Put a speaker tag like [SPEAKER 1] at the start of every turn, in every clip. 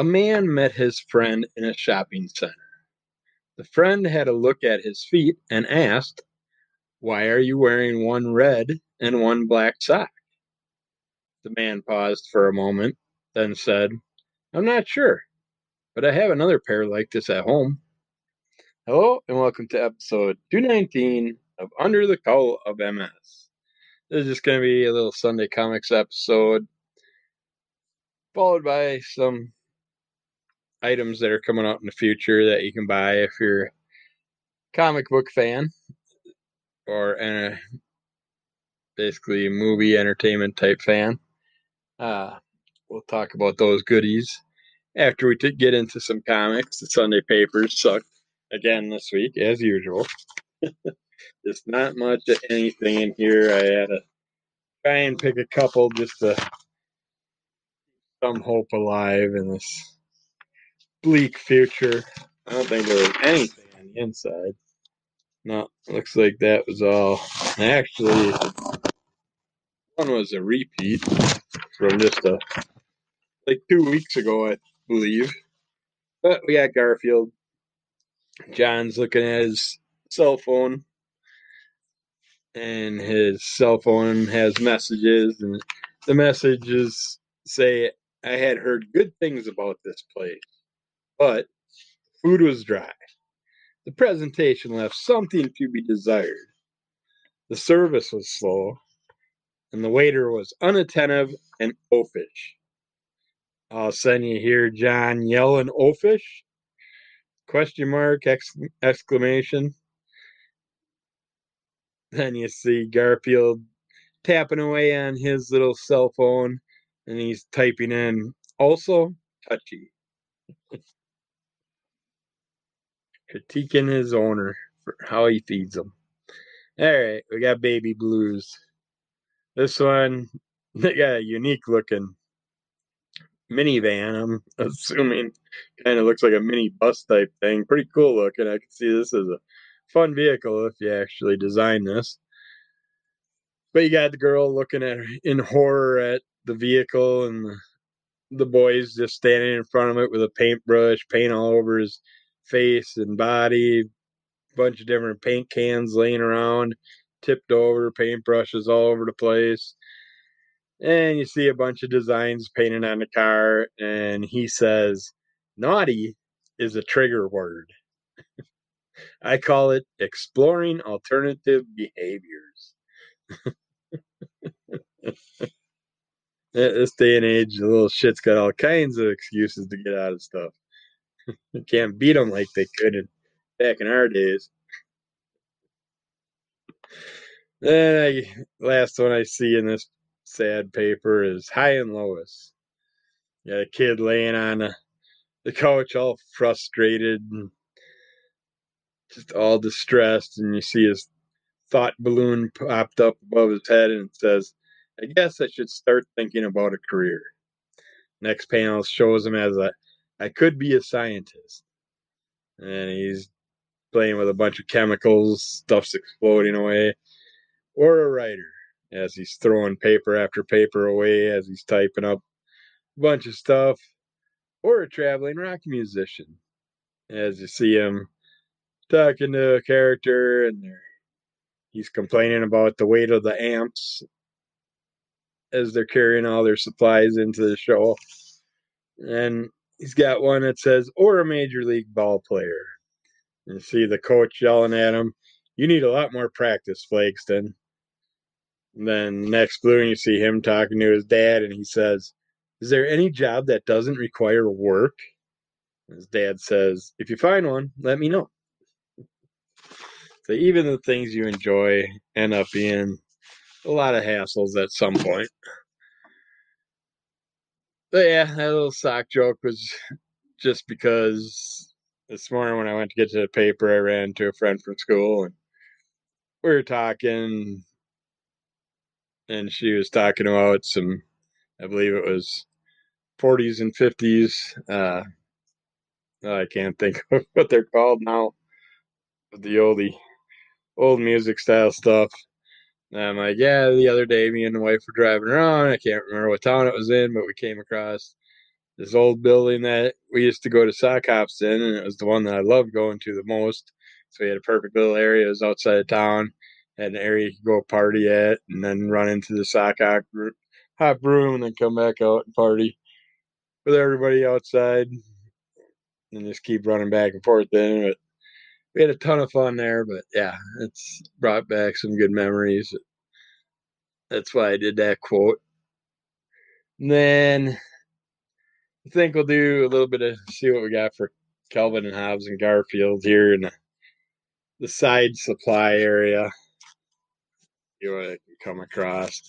[SPEAKER 1] A man met his friend in a shopping center. The friend had a look at his feet and asked, Why are you wearing one red and one black sock? The man paused for a moment, then said, I'm not sure, but I have another pair like this at home. Hello, and welcome to episode 219 of Under the Cowl of MS. This is just going to be a little Sunday Comics episode, followed by some items that are coming out in the future that you can buy if you're a comic book fan or a, basically movie entertainment type fan. Uh, we'll talk about those goodies after we t- get into some comics. The Sunday papers suck again this week, as usual. Just not much of anything in here. I had to try and pick a couple just to some hope alive in this bleak future. I don't think there was anything on the inside. No, looks like that was all. Actually, one was a repeat from just a like two weeks ago, I believe. But we got Garfield. John's looking at his cell phone, and his cell phone has messages, and the messages say, I had heard good things about this place but food was dry. The presentation left something to be desired. The service was slow, and the waiter was unattentive and oafish. A sudden, you hear John yelling, "Oafish!" Question mark! Exclamation! Then you see Garfield tapping away on his little cell phone, and he's typing in, "Also touchy." critiquing his owner for how he feeds them. All right, we got baby blues. This one, they got a unique looking minivan. I'm assuming kind of looks like a mini bus type thing. Pretty cool looking. I can see this as a fun vehicle if you actually design this. But you got the girl looking at in horror at the vehicle, and the, the boys just standing in front of it with a paintbrush, paint all over his face and body, bunch of different paint cans laying around, tipped over, paintbrushes all over the place. And you see a bunch of designs painted on the car, and he says, Naughty is a trigger word. I call it exploring alternative behaviors. At this day and age, the little shit's got all kinds of excuses to get out of stuff. You can't beat them like they could in, back in our days. Then I, last one I see in this sad paper is Hi and. You got a kid laying on the, the couch, all frustrated and just all distressed, and you see his thought balloon popped up above his head and says, I guess I should start thinking about a career. Next panel shows him as a I could be a scientist. And he's playing with a bunch of chemicals, stuff's exploding away. Or a writer, as he's throwing paper after paper away as he's typing up a bunch of stuff. Or a traveling rock musician, as you see him talking to a character and he's complaining about the weight of the amps as they're carrying all their supplies into the show. And he's got one that says, or a major league ball player. And you see the coach yelling at him, You need a lot more practice, Flagston. And then next blue, and you see him talking to his dad, and he says, Is there any job that doesn't require work? And his dad says, If you find one, let me know. So even the things you enjoy end up being a lot of hassles at some point. But yeah, that little sock joke was just because this morning when I went to get to the paper, I ran into a friend from school and we were talking, and she was talking about some, I believe it was 40s and 50s. Uh, I can't think of what they're called now. The oldie, old music style stuff. And I'm like, yeah, the other day me and the wife were driving around. I can't remember what town it was in, but we came across this old building that we used to go to sock hops in, and it was the one that I loved going to the most. So we had a perfect little area. It was outside of town, had an area you could go party at, and then run into the sock hop, hop room, and then come back out and party with everybody outside, and just keep running back and forth. Then, but we had a ton of fun there. But yeah, it's brought back some good memories. That's why I did that quote. And then I think we'll do a little bit of see what we got for Calvin and Hobbes and Garfield here in the, side supply area. You want to come across.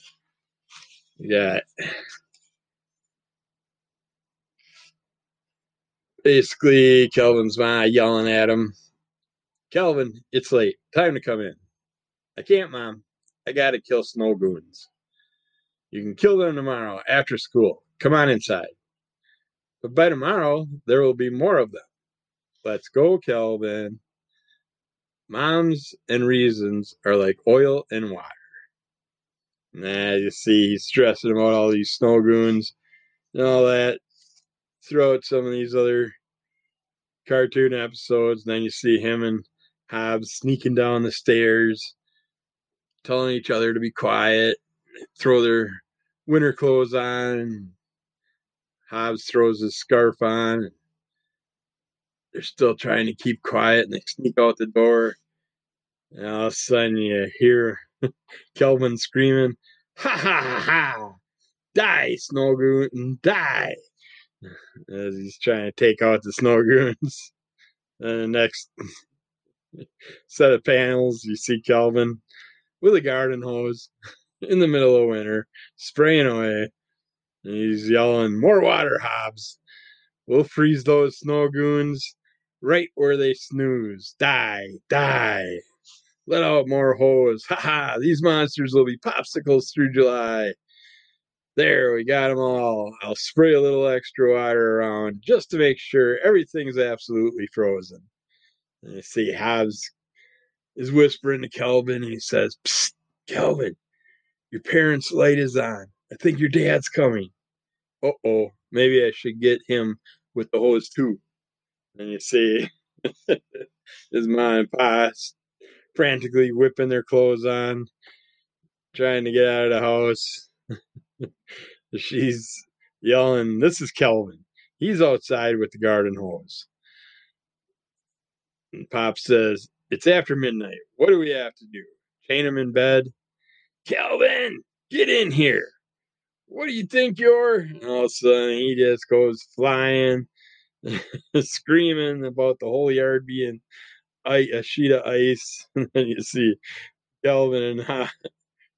[SPEAKER 1] Yeah. Basically, Calvin's mom yelling at him. Calvin, it's late. Time to come in. I can't, Mom. I gotta kill snow goons. You can kill them tomorrow after school. Come on inside. But by tomorrow, there will be more of them. Let's go, Calvin. Moms and reasons are like oil and water. Nah, you see, he's stressing about all these snow goons and all that throughout some of these other cartoon episodes. Then you see him and Hobbes sneaking down the stairs, telling each other to be quiet, throw their winter clothes on. Hobbes throws his scarf on. They're still trying to keep quiet and they sneak out the door. And all of a sudden you hear Calvin screaming, Ha ha ha ha! Die, Snow Goon, die! As he's trying to take out the Snow Goons. And the next set of panels, you see Calvin with a garden hose in the middle of winter, spraying away. And he's yelling, More water, Hobbes. We'll freeze those snow goons right where they snooze. Die, die. Let out more hose. Ha ha, these monsters will be popsicles through July. There, we got them all. I'll spray a little extra water around just to make sure everything's absolutely frozen. And you see Hobbes is whispering to Calvin, and he says, Psst, Calvin, your parents' light is on. I think your dad's coming. Uh oh, maybe I should get him with the hose too. And you see his mom and frantically whipping their clothes on, trying to get out of the house. She's yelling, This is Calvin. He's outside with the garden hose. And Pop says, It's after midnight. What do we have to do? Chain him in bed? Calvin, get in here. What do you think you're? And all of a sudden, he just goes flying, screaming about the whole yard being a sheet of ice. And then you see Calvin and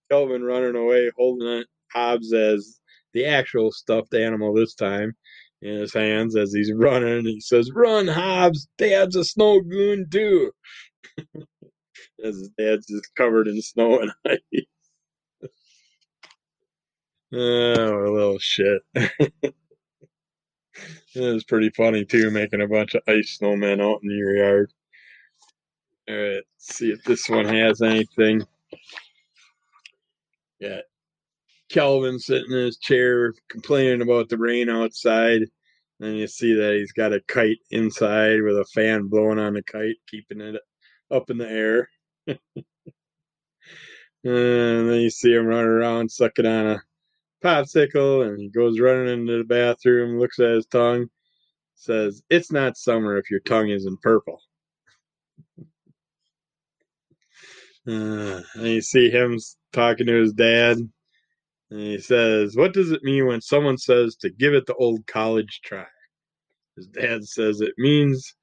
[SPEAKER 1] Calvin running away, holding it, Hobbes as the actual stuffed animal this time in his hands as he's running. He says, Run, Hobbes. Dad's a snow goon, too. as his dad's just covered in snow and ice. Oh, a little shit. it was pretty funny too, making a bunch of ice snowmen out in your yard. All right, see if this one has anything. Yeah, Calvin sitting in his chair complaining about the rain outside. And you see that he's got a kite inside with a fan blowing on the kite, keeping it up in the air. and then you see him running around sucking on a popsicle and he goes running into the bathroom, looks at his tongue, says, It's not summer if your tongue isn't purple. Uh, and you see him talking to his dad. And he says, What does it mean when someone says to give it the old college try? His dad says it means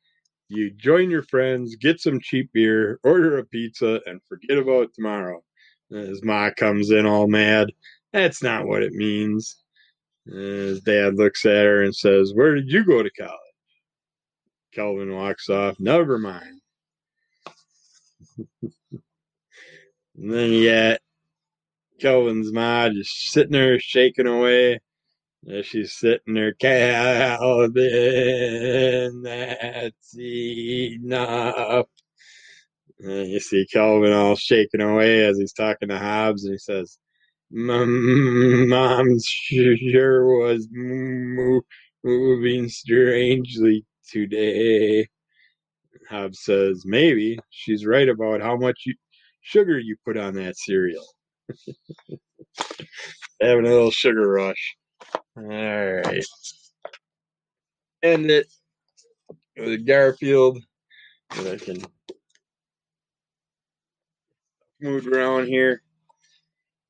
[SPEAKER 1] you join your friends, get some cheap beer, order a pizza, and forget about tomorrow. And his ma comes in all mad. That's not what it means. And his dad looks at her and says, Where did you go to college? Calvin walks off. Never mind. and then got Calvin's ma just sitting there shaking away. And she's sitting there, Calvin, that's enough. And you see Calvin all shaking away as he's talking to Hobbes, and he says, Mom sure was moving strangely today. Hobbes says, maybe she's right about how much you, sugar you put on that cereal. Having a little sugar rush. All right. End it with Garfield. And I can move around here.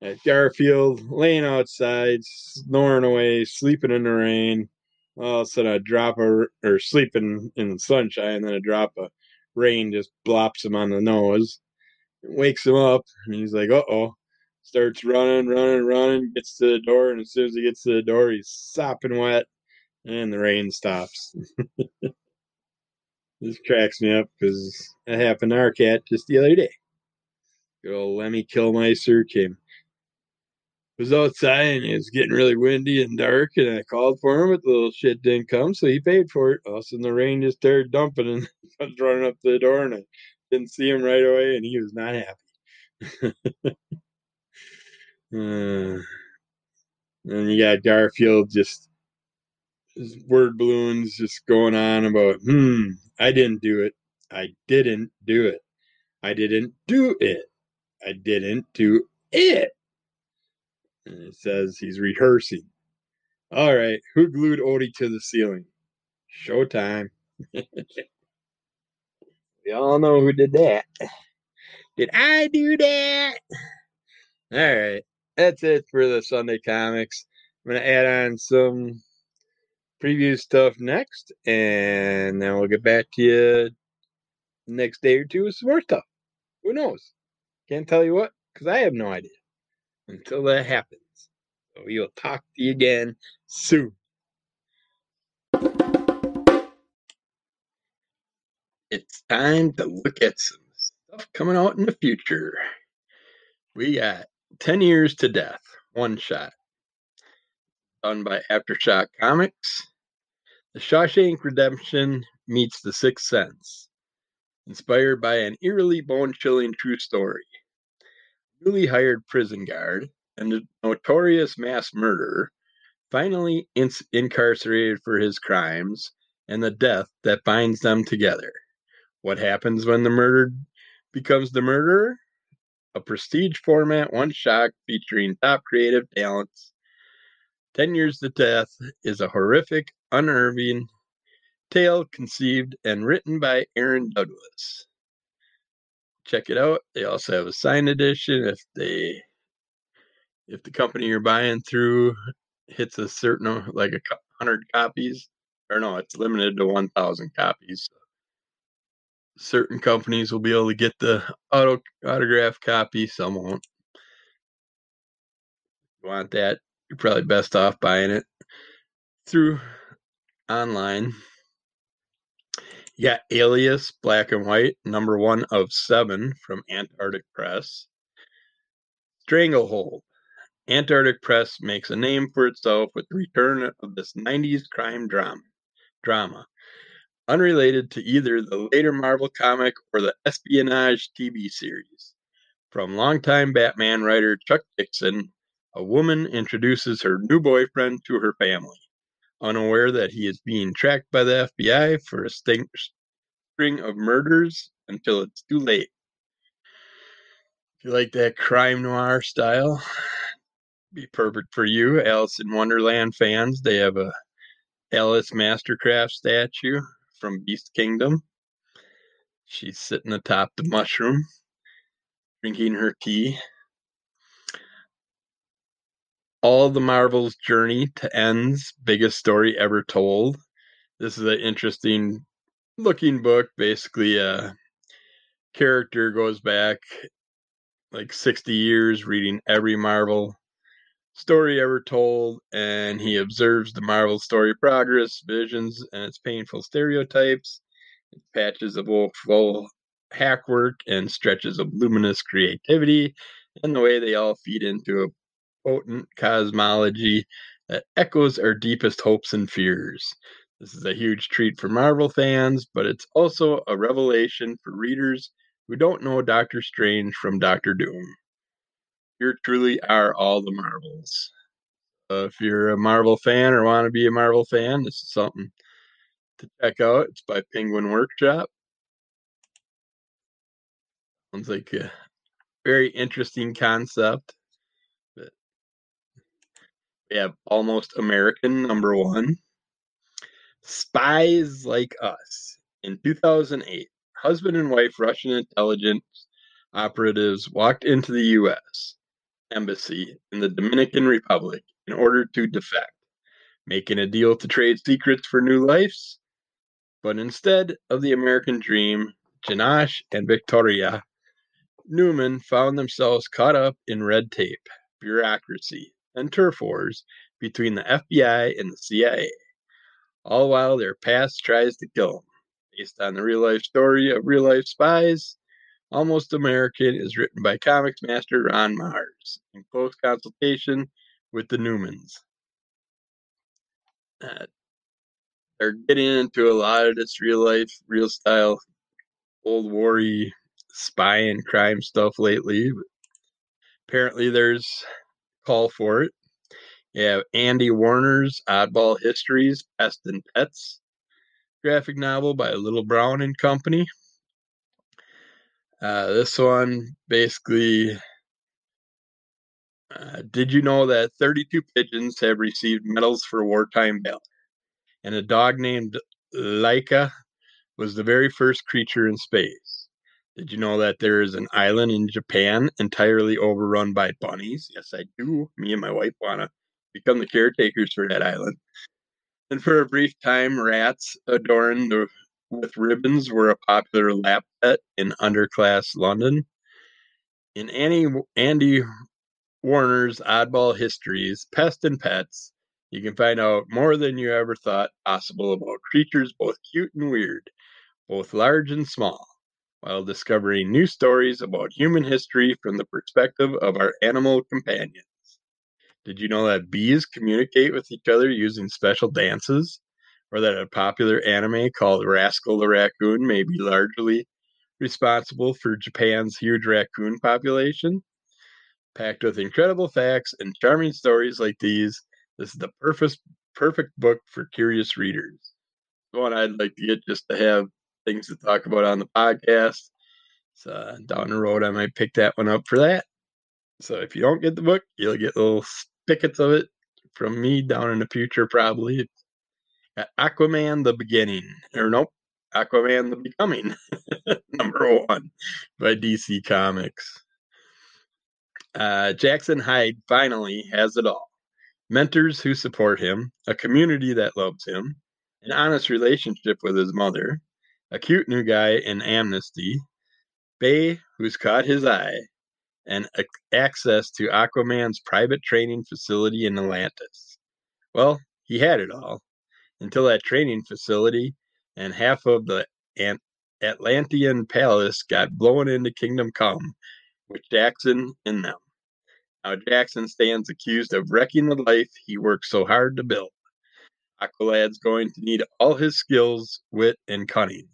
[SPEAKER 1] At Garfield, laying outside, snoring away, sleeping in the rain. All of a sudden, a drop of, or sleeping in the sunshine, and then a drop of rain just blops him on the nose. It wakes him up, and he's like, uh oh. Starts running, running, running, gets to the door, and as soon as he gets to the door, he's sopping wet, and the rain stops. this cracks me up because it happened to our cat just the other day. Good old Lemmy Kilmister came was outside and it was getting really windy and dark and I called for him but the little shit didn't come so he paid for it. All of a sudden the rain just started dumping and I was running up to the door and I didn't see him right away and he was not happy. uh, and you got Garfield just word balloons just going on about hmm I didn't do it. I didn't do it. I didn't do it. I didn't do it. And it says he's rehearsing. All right, who glued Odie to the ceiling? Showtime. we all know who did that. Did I do that? All right, that's it for the Sunday comics. I'm going to add on some preview stuff next, and then we'll get back to you next day or two with some more stuff. Who knows? Can't tell you what, because I have no idea until that happens. So we will talk to you again soon. It's time to look at some stuff coming out in the future. We got 10 Years to Death, one shot, done by Aftershock Comics. The Shawshank Redemption meets The Sixth Sense, inspired by an eerily bone chilling true story newly hired prison guard and a notorious mass murderer, finally in- incarcerated for his crimes and the death that binds them together. What happens when the murdered becomes the murderer? A prestige format one shot featuring top creative talents. 10 Years to Death is a horrific, unnerving tale conceived and written by Aaron Douglas check it out. They also have a signed edition if they if the company you're buying through hits a certain like a hundred copies or no, it's limited to one thousand copies. Certain companies will be able to get the auto autograph copy, some won't. You want that, you're probably best off buying it through online. Yeah, Alias, Black and White, number one of seven from Antarctic Press. Stranglehold. Antarctic Press makes a name for itself with the return of this 90s crime drama. drama. Unrelated to either the later Marvel comic or the espionage TV series. From longtime Batman writer Chuck Dixon, a woman introduces her new boyfriend to her family unaware that he is being tracked by the FBI for a string of murders until it's too late. If you like that crime noir style, be perfect for you. Alice in Wonderland fans, they have a Alice Mastercraft statue from Beast Kingdom. She's sitting atop the mushroom, drinking her tea all the Marvel's journey to ends, biggest story ever told. This is an interesting looking book. Basically, a character goes back like 60 years reading every Marvel story ever told, and he observes the Marvel story progress, visions, and its painful stereotypes, patches of woeful hackwork, and stretches of luminous creativity, and the way they all feed into a potent cosmology that echoes our deepest hopes and fears. This is a huge treat for Marvel fans, but it's also a revelation for readers who don't know Doctor Strange from Doctor Doom. Here truly are all the Marvels. So if you're a Marvel fan or want to be a Marvel fan, this is something to check out. It's by Penguin Workshop. Sounds like a very interesting concept. But we have Almost American number one. Spies Like Us. In 2008, husband and wife Russian intelligence operatives walked into the U.S. embassy in the Dominican Republic in order to defect, making a deal to trade secrets for new lives. But instead of the American dream, Janosh and Victoria Newman found themselves caught up in red tape, bureaucracy, and turf wars between the FBI and the CIA, all while their past tries to kill them. Based on the real life story of real life spies, Almost American is written by comics master Ron Marz in close consultation with the Newmans. Uh, they're getting into a lot of this real life, real style, old war spy and crime stuff lately. Apparently, there's call for it. You have Andy Warner's Oddball Histories, Pest and Pets, graphic novel by Little Brown and Company. Uh, this one basically. Uh, did you know that 32 pigeons have received medals for wartime valor? And a dog named Laika was the very first creature in space. Did you know that there is an island in Japan entirely overrun by bunnies? Yes, I do. Me and my wife want to become the caretakers for that island. And for a brief time, rats adorned with ribbons were a popular lap pet in underclass London. In Annie, Andy Warner's Oddball Histories, Pest and Pets, you can find out more than you ever thought possible about creatures both cute and weird, both large and small, while discovering new stories about human history from the perspective of our animal companions. Did you know that bees communicate with each other using special dances? Or that a popular anime called Rascal the Raccoon may be largely responsible for Japan's huge raccoon population. Packed with incredible facts and charming stories like these, this is the perfect perfect book for curious readers. One I'd like to get just to have things to talk about on the podcast. So uh, down the road, I might pick that one up for that. So if you don't get the book, you'll get little spigots of it from me down in the future, probably. Aquaman the Beginning, or nope, Aquaman the Becoming, number one by DC Comics. Uh, Jackson Hyde finally has it all mentors who support him, a community that loves him, an honest relationship with his mother, a cute new guy in Amnesty, Bay, who's caught his eye, and access to Aquaman's private training facility in Atlantis. Well, he had it all until that training facility and half of the Atlantean palace got blown into Kingdom Come with Jackson in them. Now Jackson stands accused of wrecking the life he worked so hard to build. Aqualad's going to need all his skills, wit, and cunning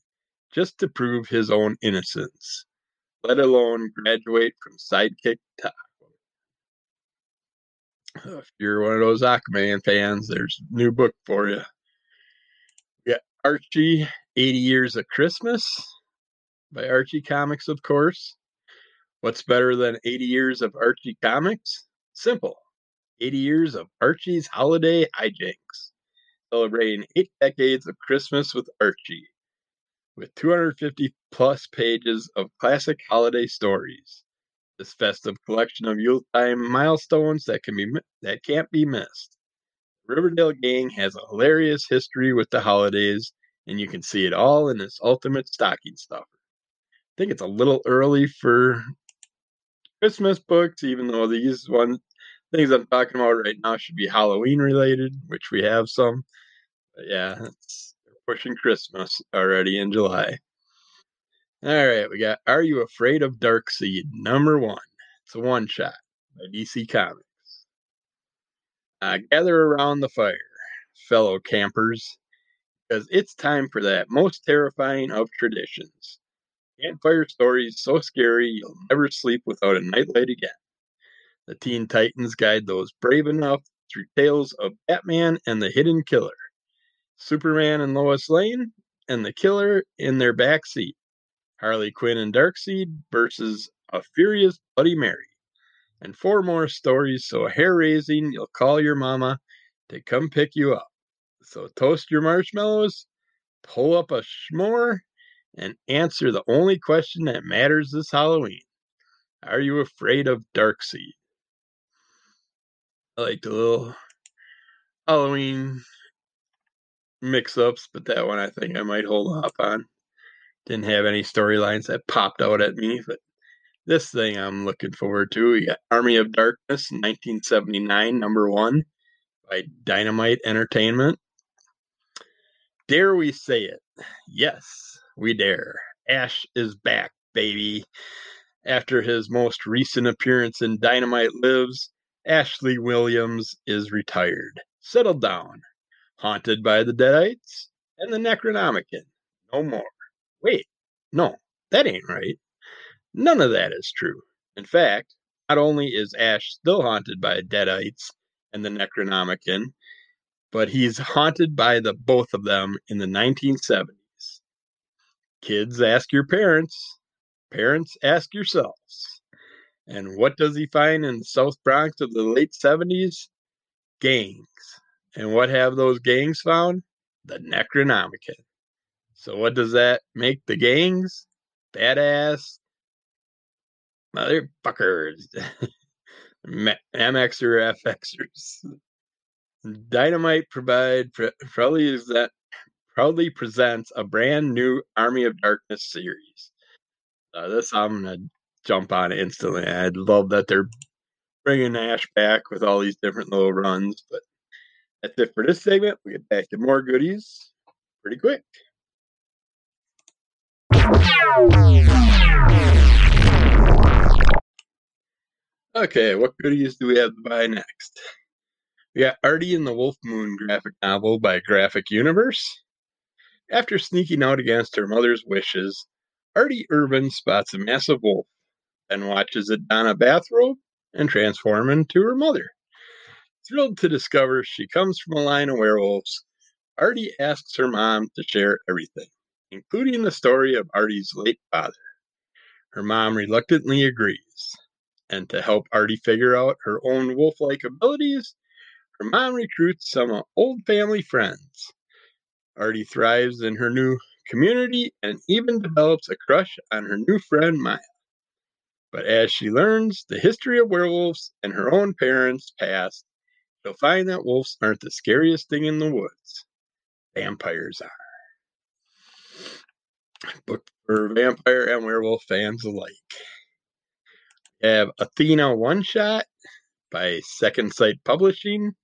[SPEAKER 1] just to prove his own innocence, let alone graduate from sidekick to. If you're one of those Aquaman fans, there's a new book for you. Archie 80 Years of Christmas by Archie Comics, of course. What's better than 80 years of Archie Comics? Simple 80 years of Archie's holiday hijinks, celebrating eight decades of Christmas with Archie, with 250 plus pages of classic holiday stories. This festive collection of Yuletide milestones that can be that can't be missed. Riverdale gang has a hilarious history with the holidays, and you can see it all in this ultimate stocking stuffer. I think it's a little early for Christmas books, even though these one things I'm talking about right now should be Halloween related, which we have some. But yeah, it's pushing Christmas already in July. All right, we got Are You Afraid of dark? Darkseid? Number one. It's a one shot by DC Comics. Uh, gather around the fire, fellow campers, because it's time for that most terrifying of traditions. Campfire stories so scary you'll never sleep without a nightlight again. The Teen Titans guide those brave enough through tales of Batman and the Hidden Killer, Superman and Lois Lane, and the killer in their back seat, Harley Quinn and Darkseid versus a furious Bloody Mary, and four more stories so hair raising you'll call your mama to come pick you up. So toast your marshmallows, pull up a s'more, and answer the only question that matters this Halloween. Are you afraid of Darkseid? I like the little Halloween mix ups, but that one I think I might hold off on. Didn't have any storylines that popped out at me, but this thing I'm looking forward to. We got Army of Darkness, 1979, number one by Dynamite Entertainment. Dare we say it? Yes, we dare. Ash is back, baby. After his most recent appearance in Dynamite Lives, Ashley Williams is retired, settled down, haunted by the Deadites and the Necronomicon. No more. Wait, no, that ain't right. None of that is true. In fact, not only is Ash still haunted by Deadites and the Necronomicon, but he's haunted by the both of them in the 1970s. Kids ask your parents, parents ask yourselves. And what does he find in the South Bronx of the late 70s? Gangs. And what have those gangs found? The Necronomicon. So what does that make the gangs? Badass motherfuckers. MX or FXers. Dynamite provide probably is that proudly presents a brand new Army of Darkness series. Uh, this I'm gonna jump on instantly. I love that they're bringing Ash back with all these different little runs. But that's it for this segment. We get back to more goodies pretty quick. Okay, what goodies do we have to buy next? We got Artie and the Wolf Moon graphic novel by Graphic Universe. After sneaking out against her mother's wishes, Artie Urban spots a massive wolf and watches it don a bathrobe and transform into her mother. Thrilled to discover she comes from a line of werewolves, Artie asks her mom to share everything, including the story of Artie's late father. Her mom reluctantly agrees, and to help Artie figure out her own wolf like abilities, her mom recruits some old family friends. Artie thrives in her new community and even develops a crush on her new friend Maya. But as she learns the history of werewolves and her own parents' past, she'll find that wolves aren't the scariest thing in the woods. Vampires are. Book for vampire and werewolf fans alike. Have Athena One Shot by Second Sight Publishing.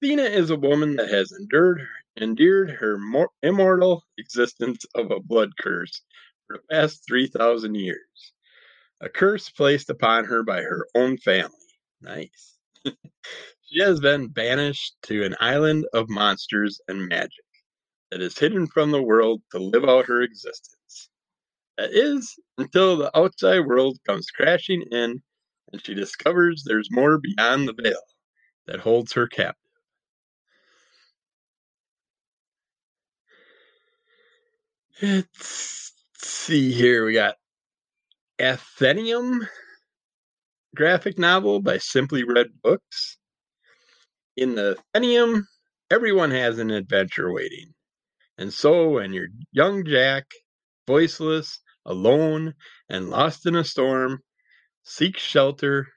[SPEAKER 1] Athena is a woman that has endured endured her mor- immortal existence of a blood curse for the past 3,000 years. A curse placed upon her by her own family. Nice. she has been banished to an island of monsters and magic that is hidden from the world to live out her existence. That is, until the outside world comes crashing in and she discovers there's more beyond the veil that holds her captive. Let's see here. We got Athenium graphic novel by Simply Read Books. In the Athenium, everyone has an adventure waiting. And so when you're young Jack, voiceless, alone, and lost in a storm, seeks shelter,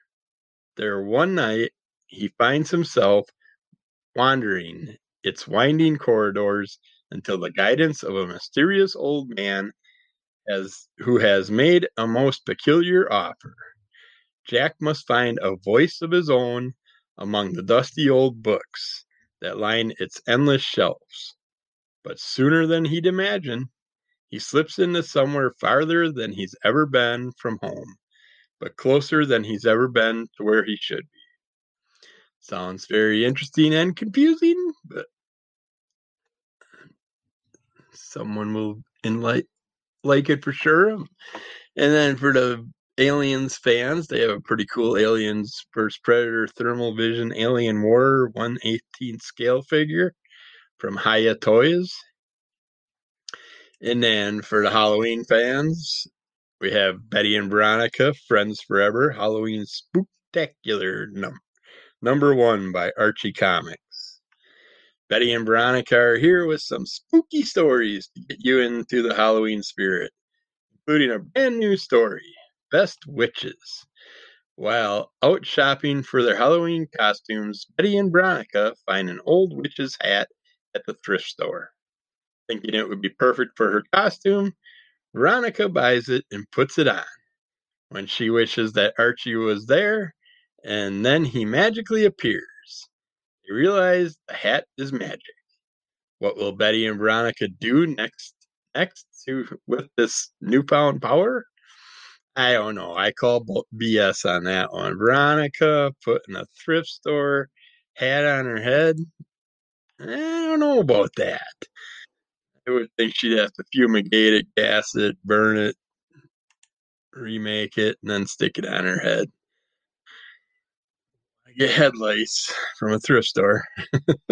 [SPEAKER 1] there one night he finds himself wandering its winding corridors until the guidance of a mysterious old man has who has made a most peculiar offer. Jack must find a voice of his own among the dusty old books that line its endless shelves. But sooner than he'd imagine, he slips into somewhere farther than he's ever been from home, but closer than he's ever been to where he should be. Sounds very interesting and confusing, but someone will enlight like it for sure. And then for the Aliens fans, they have a pretty cool Aliens vs. Predator Thermal Vision Alien War 118 scale figure from Hiya Toys. And then for the Halloween fans, we have Betty and Veronica, Friends Forever, Halloween Spooktacular num- number one by Archie Comics. Betty and Veronica are here with some spooky stories to get you into the Halloween spirit, including a brand new story Best Witches. While out shopping for their Halloween costumes, Betty and Veronica find an old witch's hat at the thrift store. Thinking it would be perfect for her costume, Veronica buys it and puts it on. When she wishes that Archie was there, and then he magically appears. They realize the hat is magic. What will Betty and Veronica do next next to with this newfound power? I don't know. I call BS on that one. Veronica putting a thrift store hat on her head. I don't know about that. I would think she'd have to fumigate it, gas it, burn it, remake it, and then stick it on her head. I get headlights from a thrift store.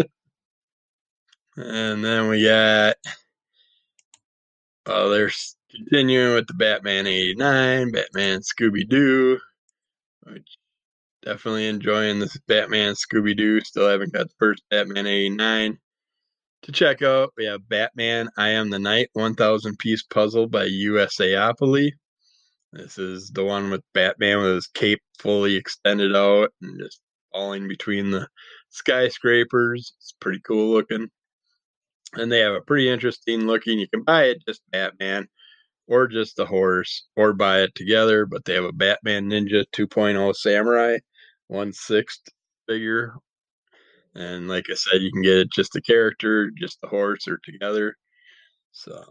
[SPEAKER 1] and then we got, oh, there's continuing with the Batman 89, Batman Scooby Doo, which definitely enjoying this Batman Scooby Doo. Still haven't got the first Batman 89 to check out. We have Batman I Am the Knight 1000 piece puzzle by USAopoly. This is the one with Batman with his cape fully extended out and just falling between the skyscrapers. It's pretty cool looking. And they have a pretty interesting looking. You can buy it just Batman or just the horse or buy it together. But they have a Batman Ninja 2.0 Samurai, one sixth figure. And like I said, you can get just the character, just the horse, or together. So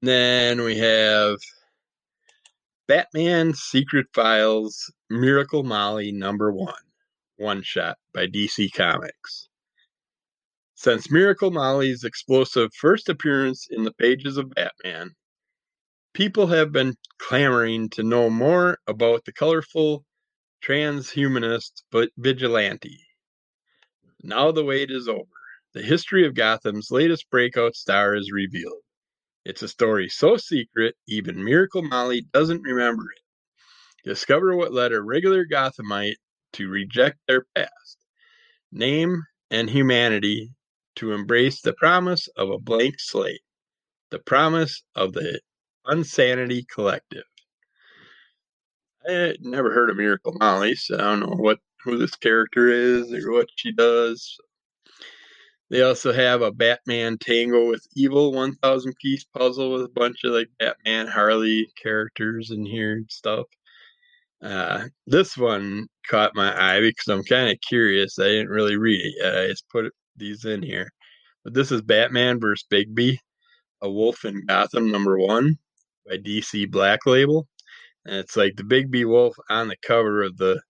[SPEAKER 1] then we have Batman Secret Files Miracle Molly number one, one shot by DC Comics. Since Miracle Molly's explosive first appearance in the pages of Batman, people have been clamoring to know more about the colorful transhumanist but vigilante. Now the wait is over. The history of Gotham's latest breakout star is revealed. It's a story so secret, even Miracle Molly doesn't remember it. Discover what led a regular Gothamite to reject their past, name, and humanity to embrace the promise of a blank slate, the promise of the Unsanity Collective. I had never heard of Miracle Molly, so I don't know what who this character is or what she does. They also have a Batman Tango with Evil 1000 piece puzzle with a bunch of like Batman Harley characters in here and stuff. Uh, this one caught my eye because I'm kind of curious. I didn't really read it yet. I just put these in here. But this is Batman vs. Bigby, A Wolf in Gotham number one by DC Black Label. And it's like the Bigby Wolf on the cover of the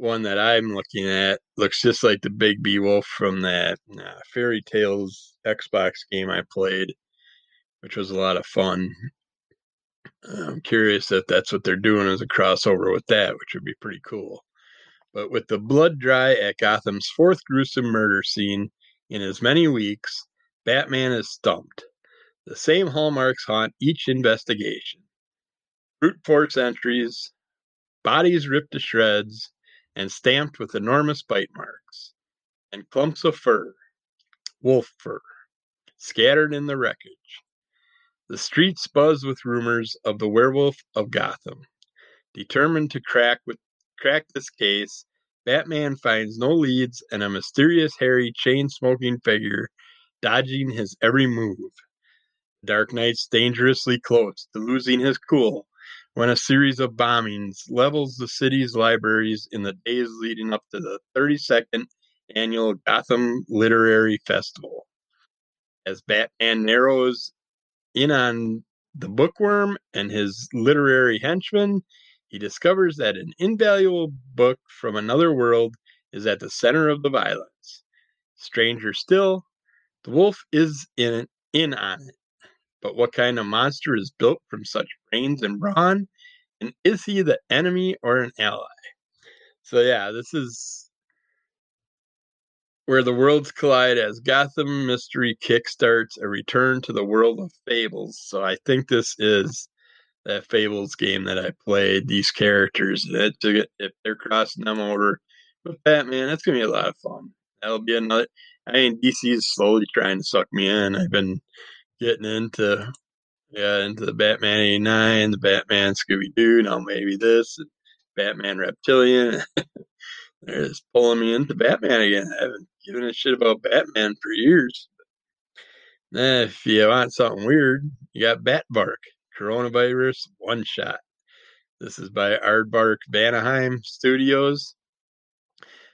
[SPEAKER 1] one that I'm looking at looks just like the Bigby Wolf from that uh, Fairy Tales Xbox game I played, which was a lot of fun. I'm curious if that's what they're doing as a crossover with that, which would be pretty cool. But with the blood dry at Gotham's fourth gruesome murder scene in as many weeks, Batman is stumped. The same hallmarks haunt each investigation brute force entries, bodies ripped to shreds, and stamped with enormous bite marks, and clumps of fur, wolf fur, scattered in the wreckage. The streets buzz with rumors of the werewolf of Gotham. Determined to crack with crack this case, Batman finds no leads and a mysterious hairy chain smoking figure dodging his every move. Dark Knight's dangerously close to losing his cool when a series of bombings levels the city's libraries in the days leading up to the 32nd annual Gotham Literary Festival. As Batman narrows in on the bookworm and his literary henchman, he discovers that an invaluable book from another world is at the center of the violence. Stranger still, the wolf is in, in on it. But what kind of monster is built from such brains and brawn And is he the enemy or an ally? So yeah, this is where the worlds collide as Gotham Mystery kickstarts a return to the world of fables. So I think this is that Fables game that I played. These characters that if they're crossing them over with Batman, that's gonna be a lot of fun. That'll be another. I mean, DC is slowly trying to suck me in. I've been getting into yeah into the Batman '89, the Batman Scooby Doo. Now maybe this Batman Reptilian. They're just pulling me into Batman again. I haven't given a shit about Batman for years. Then if you want something weird, you got Batvark, Coronavirus One Shot. This is by Aardvark Vanaheim Studios.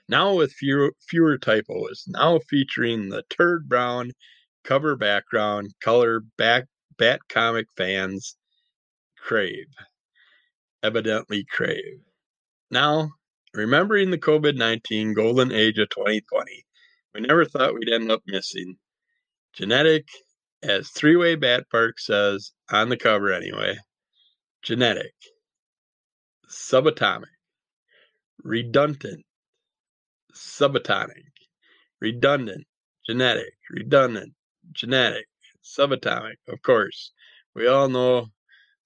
[SPEAKER 1] Now with fewer, fewer typos. Now featuring the turd brown cover background color back Bat comic fans crave. Evidently crave. Now, remembering the COVID 19 golden age of 2020, we never thought we'd end up missing. Genetic, as Three Way Batvark says on the cover anyway, genetic, subatomic, redundant, subatomic, redundant, genetic, redundant, genetic, subatomic. Of course, we all know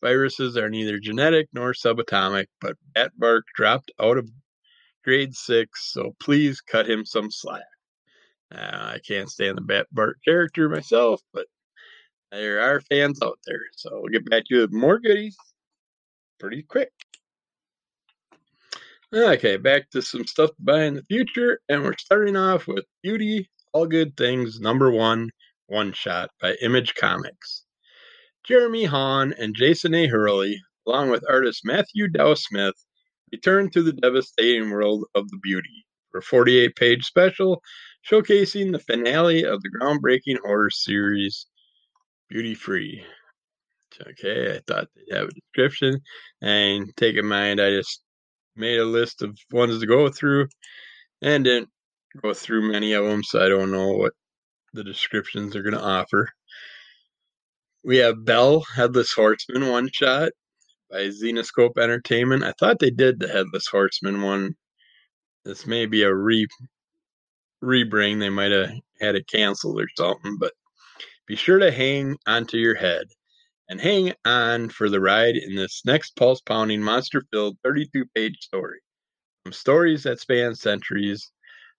[SPEAKER 1] viruses are neither genetic nor subatomic, but Batvark dropped out of grade six, so please cut him some slack. Uh, I can't stand the Batvark character myself, but there are fans out there, so we'll get back to you with more goodies pretty quick. Okay, back to some stuff to buy in the future, and we're starting off with Beauty All Good Things number one, one shot by Image Comics. Jeremy Haun and Jason A. Hurley, along with artist Matthew Dow Smith, return to the devastating world of the beauty for a 48 page special showcasing the finale of the groundbreaking horror series Beauty Free. Okay, I thought they'd have a description. And take in mind, I just made a list of ones to go through and didn't go through many of them, so I don't know what the descriptions are going to offer. We have Bell, Headless Horseman, one shot by Zenescope Entertainment. I thought they did the Headless Horseman one. This may be a re rebring. They might have had it canceled or something, but be sure to hang onto your head and hang on for the ride in this next pulse pounding, monster filled 32 page story. From stories that span centuries,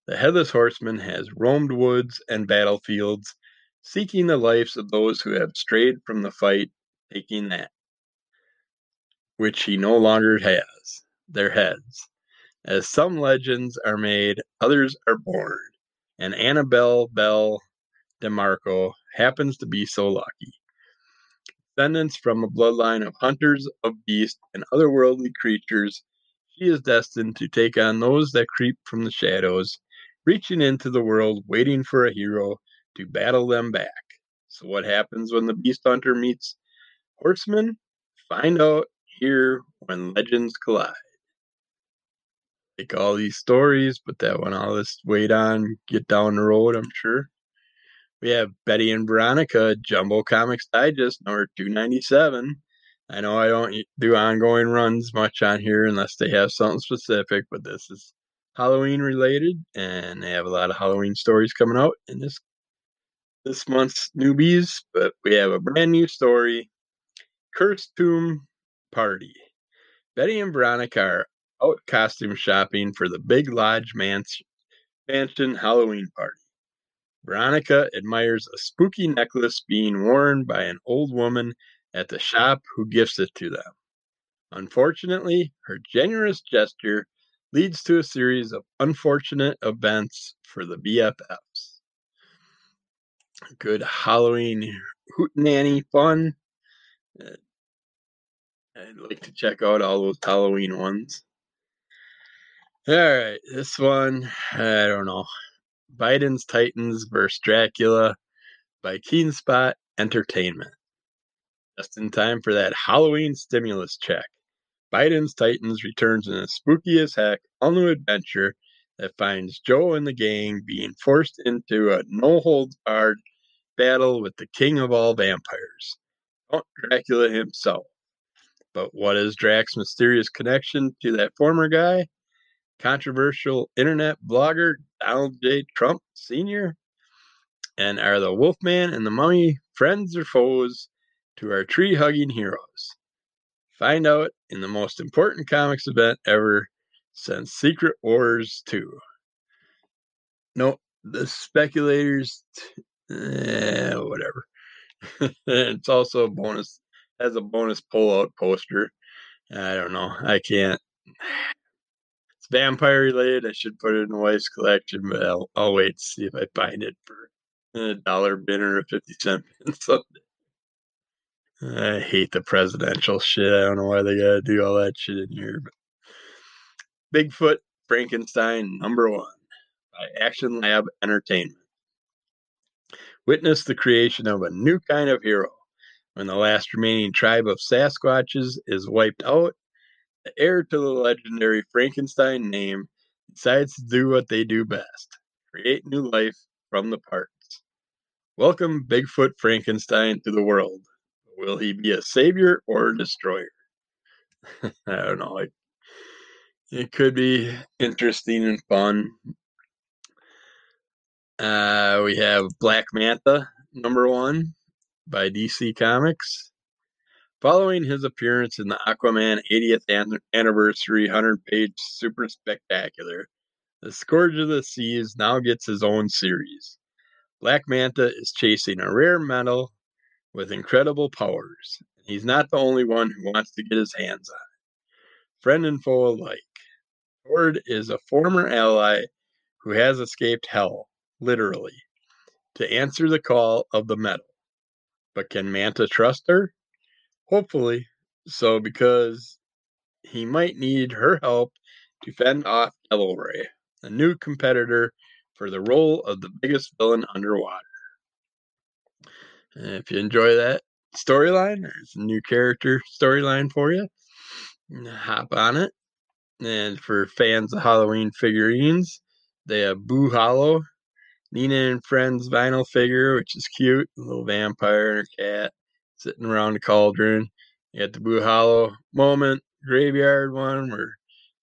[SPEAKER 1] the Headless Horseman has roamed woods and battlefields, seeking the lives of those who have strayed from the fight, taking that which he no longer has, their heads. As some legends are made, others are born, and Annabelle Belle DeMarco happens to be so lucky. Descendants from a bloodline of hunters of beasts and otherworldly creatures, she is destined to take on those that creep from the shadows, reaching into the world, waiting for a hero to battle them back. So, what happens when the beast hunter meets horseman? Find out here when legends collide. Like all these stories, but that one I'll just wait on, get down the road, I'm sure. We have Betty and Veronica, Jumbo Comics Digest, number 297. I know I don't do ongoing runs much on here unless they have something specific, but this is Halloween related, and they have a lot of Halloween stories coming out in this this month's newbies. But we have a brand new story, Cursed Tomb Party. Betty and Veronica are out costume shopping for the Big Lodge Mansion Halloween party. Veronica admires a spooky necklace being worn by an old woman at the shop who gifts it to them. Unfortunately, her generous gesture leads to a series of unfortunate events for the BFFs. Good Halloween hootenanny fun. Uh, I'd like to check out all those Halloween ones. All right, this one, I don't know. Biden's Titans vs. Dracula by Keenspot Entertainment. Just in time for that Halloween stimulus check. Biden's Titans returns in a spooky as heck all new adventure that finds Joe and the gang being forced into a no holds barred battle with the king of all vampires, Count Dracula himself. But what is Drax's mysterious connection to that former guy? Controversial internet blogger Donald J. Trump Sr.? And are the Wolfman and the Mummy friends or foes to our tree hugging heroes? Find out in the most important comics event ever since Secret Wars 2. No, the speculators, eh, whatever. it's also a bonus, has a bonus pull-out poster. I don't know. I can't. It's vampire related. I should put it in the wife's collection, but I'll, I'll wait to see if I find it for a dollar bin or a 50 cent bin someday. I hate the presidential shit. I don't know why they gotta do all that shit in here. But Bigfoot Frankenstein number one by Action Lab Entertainment. Witness the creation of a new kind of hero. When the last remaining tribe of Sasquatches is wiped out, the heir to the legendary Frankenstein name decides to do what they do best create new life from the parts. Welcome Bigfoot Frankenstein to the world. Will he be a savior or a destroyer? I don't know. It, it could be interesting and fun. Uh, we have Black Manta, number one, by DC Comics. Following his appearance in the Aquaman 80th anniversary 100 page super spectacular, the Scourge of the Seas now gets his own series. Black Manta is chasing a rare metal with incredible powers. He's not the only one who wants to get his hands on it. Friend and foe alike. Horde is a former ally who has escaped hell, literally, to answer the call of the metal. But can Manta trust her? Hopefully so, because he might need her help to fend off Devil Ray, a new competitor for the role of the biggest villain underwater. And if you enjoy that storyline, there's a new character storyline for you. Hop on it. And for fans of Halloween figurines, they have Boo Hollow, Nina and Friends vinyl figure, which is cute. A little vampire and her cat sitting around the cauldron. You got the Boo Hollow moment, graveyard one, where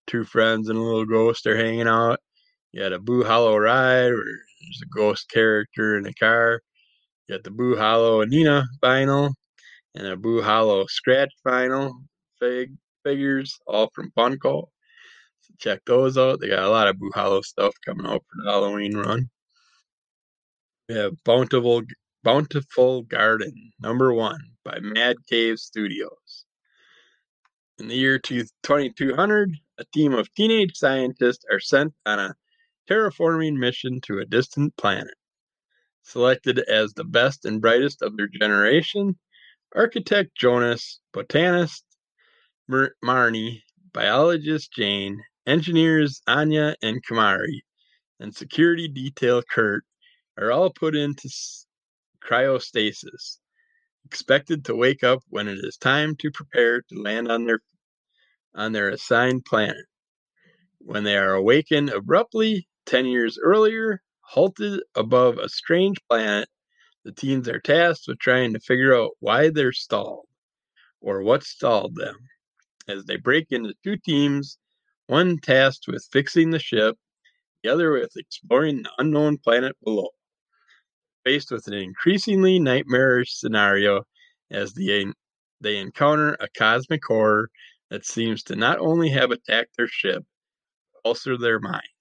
[SPEAKER 1] two friends and a little ghost are hanging out. You got a Boo Hollow ride, where there's a ghost character in a car. Got the Boo Hollow Nina vinyl and a Boo Hollow scratch vinyl fig figures, all from Funko. So check those out. They got a lot of Boo Hollow stuff coming out for the Halloween run. We have Bountiful Bountiful Garden, number one, by Mad Cave Studios. In the year 2200, a team of teenage scientists are sent on a terraforming mission to a distant planet. Selected as the best and brightest of their generation, architect Jonas, botanist Marnie, biologist Jane, engineers Anya and Kamari, and security detail Kurt are all put into cryostasis, expected to wake up when it is time to prepare to land on their on their assigned planet. When they are awakened abruptly 10 years earlier, halted above a strange planet, the teens are tasked with trying to figure out why they're stalled or what stalled them. As they break into two teams, one tasked with fixing the ship, the other with exploring the unknown planet below. Faced with an increasingly nightmarish scenario as they, they encounter a cosmic horror that seems to not only have attacked their ship, but also their minds.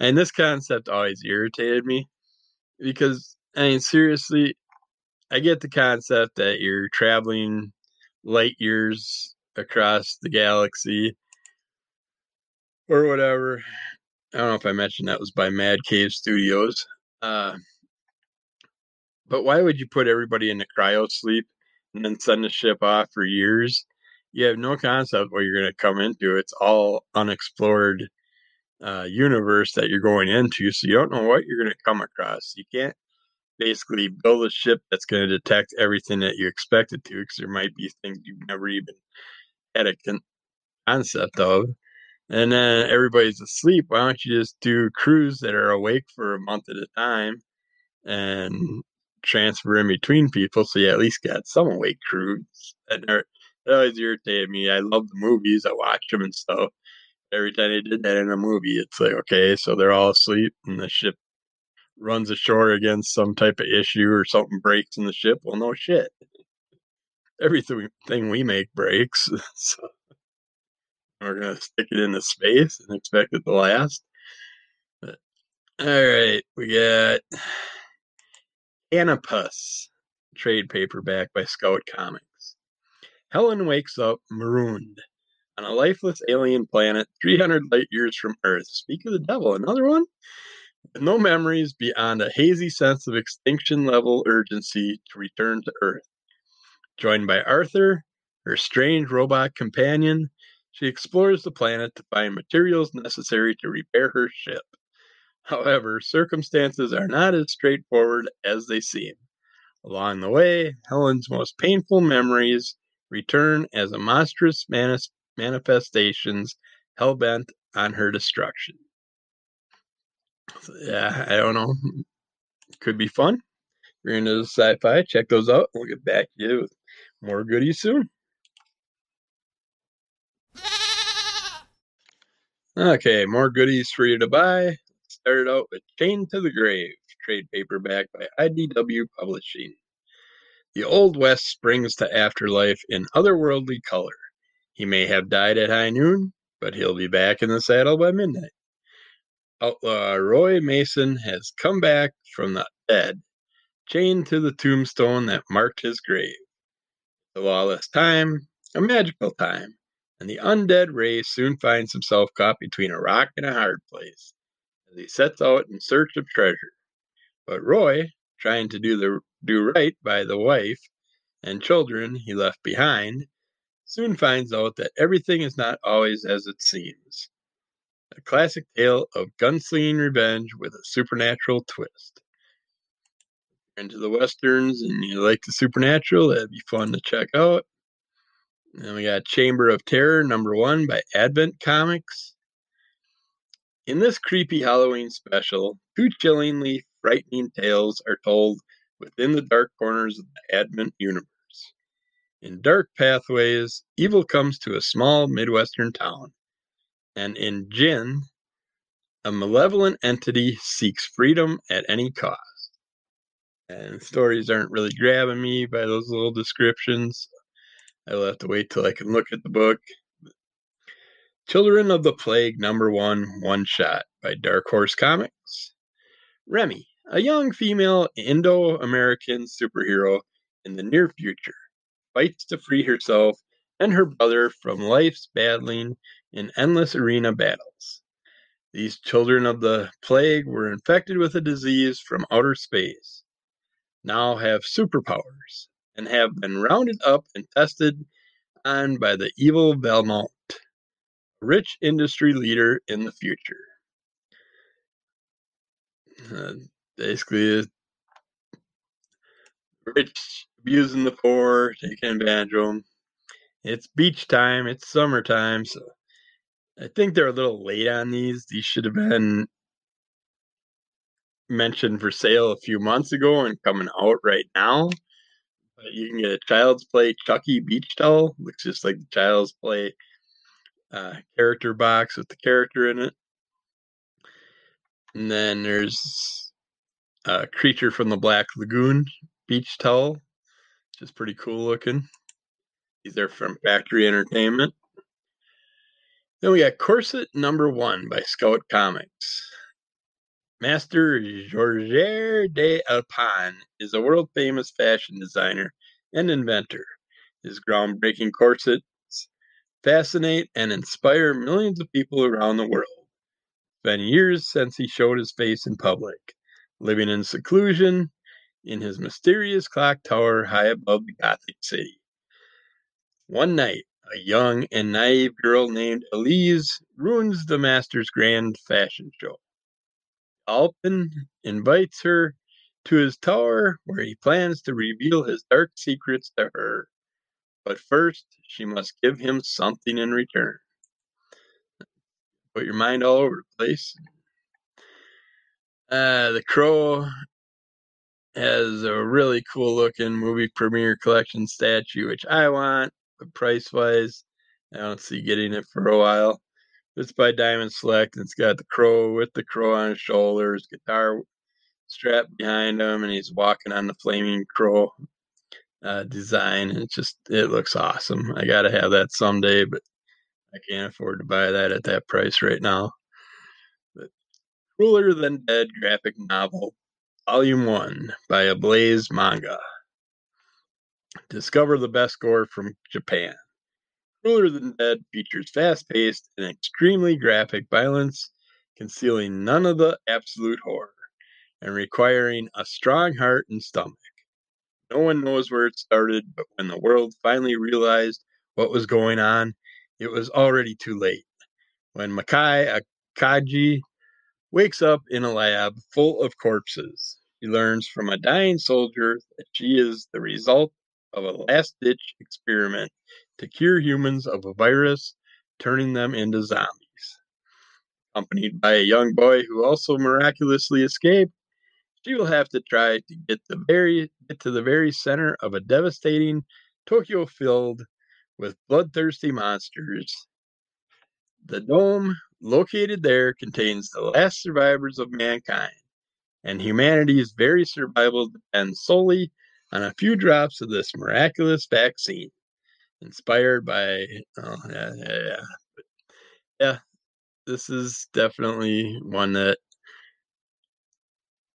[SPEAKER 1] And this concept always irritated me because, I mean, seriously, I get the concept that you're traveling light years across the galaxy or whatever. I don't know if I mentioned that was by Mad Cave Studios. Uh, but why would you put everybody into cryo sleep and then send the ship off for years? You have no concept what you're going to come into. It's all unexplored uh, universe that you're going into, so you don't know what you're going to come across. You can't basically build a ship that's going to detect everything that you expect it to, because there might be things you've never even had a con- concept of. And then everybody's asleep. Why don't you just do crews that are awake for a month at a time and transfer in between people so you at least got some awake crews And that are always irritated me. I love the movies. I watch them and stuff. Every time they did that in a movie, it's like, okay, so they're all asleep and the ship runs ashore against some type of issue or something breaks in the ship. Well, no shit. Everything we make breaks. So we're going to stick it into space and expect it to last. But, all right, we got Canopus trade paperback by Scout Comics. Helen wakes up marooned on a lifeless alien planet 300 light years from Earth. Speak of the devil, another one? With no memories beyond a hazy sense of extinction level urgency to return to Earth. Joined by Arthur, her strange robot companion, she explores the planet to find materials necessary to repair her ship. However, circumstances are not as straightforward as they seem. Along the way, Helen's most painful memories return as a monstrous manis- manifestations hell bent on her destruction. Yeah, I don't know. Could be fun. If you're into sci-fi, check those out. We'll get back to you with more goodies soon. Okay, more goodies for you to buy. Started out with Chained to the Grave, trade paperback by IDW Publishing. The Old West springs to afterlife in otherworldly color. He may have died at high noon, but he'll be back in the saddle by midnight. Outlaw Roy Mason has come back from the dead, chained to the tombstone that marked his grave. The lawless time, a magical time, and the undead Ray soon finds himself caught between a rock and a hard place as he sets out in search of treasure. But Roy, trying to do the do right by the wife and children he left behind, soon finds out that everything is not always as it seems. A classic tale of gunslinging revenge with a supernatural twist. Into the westerns and you like the supernatural, that'd be fun to check out. And we got Chamber of Terror number one by Advent Comics. In this creepy Halloween special, two chillingly frightening tales are told within the dark corners of the Advent universe. In Dark Pathways, evil comes to a small Midwestern town, and in Djinn, a malevolent entity seeks freedom at any cost. And stories aren't really grabbing me by those little descriptions. I'll have to wait till I can look at the book. Children of the Plague number one, one shot by Dark Horse Comics. Remy, a young female Indo American superhero in the near future, fights to free herself and her brother from life's battling in endless arena battles. These children of the plague were infected with a disease from outer space, now have superpowers, and have been rounded up and tested on by the evil Belmont, a rich industry leader in the future. Uh, basically, rich abusing the poor, taking advantage of them. It's beach time, it's summertime, so I think they're a little late on these. These should have been mentioned for sale a few months ago and coming out right now. But you can get a Child's Play Chucky beach towel. Looks just like the Child's Play uh, character box with the character in it. And then there's a Creature from the Black Lagoon beach towel, which is pretty cool looking. These are from Factory Entertainment. Then we got Corset Number One by Scout Comics. Master Georges de Alpin is a world famous fashion designer and inventor. His groundbreaking corsets fascinate and inspire millions of people around the world. It's been years since he showed his face in public, living in seclusion in his mysterious clock tower high above the Gothic city. One night, a young and naive girl named Elise ruins the master's grand fashion show. Alpin invites her to his tower where he plans to reveal his dark secrets to her. But first, she must give him something in return. Put your mind all over the place. Uh, the Crow has a really cool looking movie premiere collection statue, which I want. but price wise, I don't see getting it for a while. It's by Diamond Select. And it's got the crow with the crow on his shoulders, guitar strapped behind him, and he's walking on the flaming crow uh, design. It just it looks awesome. I gotta have that someday, but I can't afford to buy that at that price right now. But Crueler Than Dead graphic novel, Volume One by Ablaze Manga. Discover the best gore from Japan. Crueler Than Dead features fast paced and extremely graphic violence, concealing none of the absolute horror and requiring a strong heart and stomach. No one knows where it started, but when the world finally realized what was going on, it was already too late. When Makai Akagi wakes up in a lab full of corpses, he learns from a dying soldier that she is the result of a last ditch experiment to cure humans of a virus, turning them into zombies. Accompanied by a young boy who also miraculously escaped, she will have to try to get the very get to the very center of a devastating Tokyo filled with bloodthirsty monsters. The dome located there contains the last survivors of mankind, and humanity's very survival depends solely on a few drops of this miraculous vaccine. Inspired by, oh, yeah, yeah, yeah. Yeah, this is definitely one that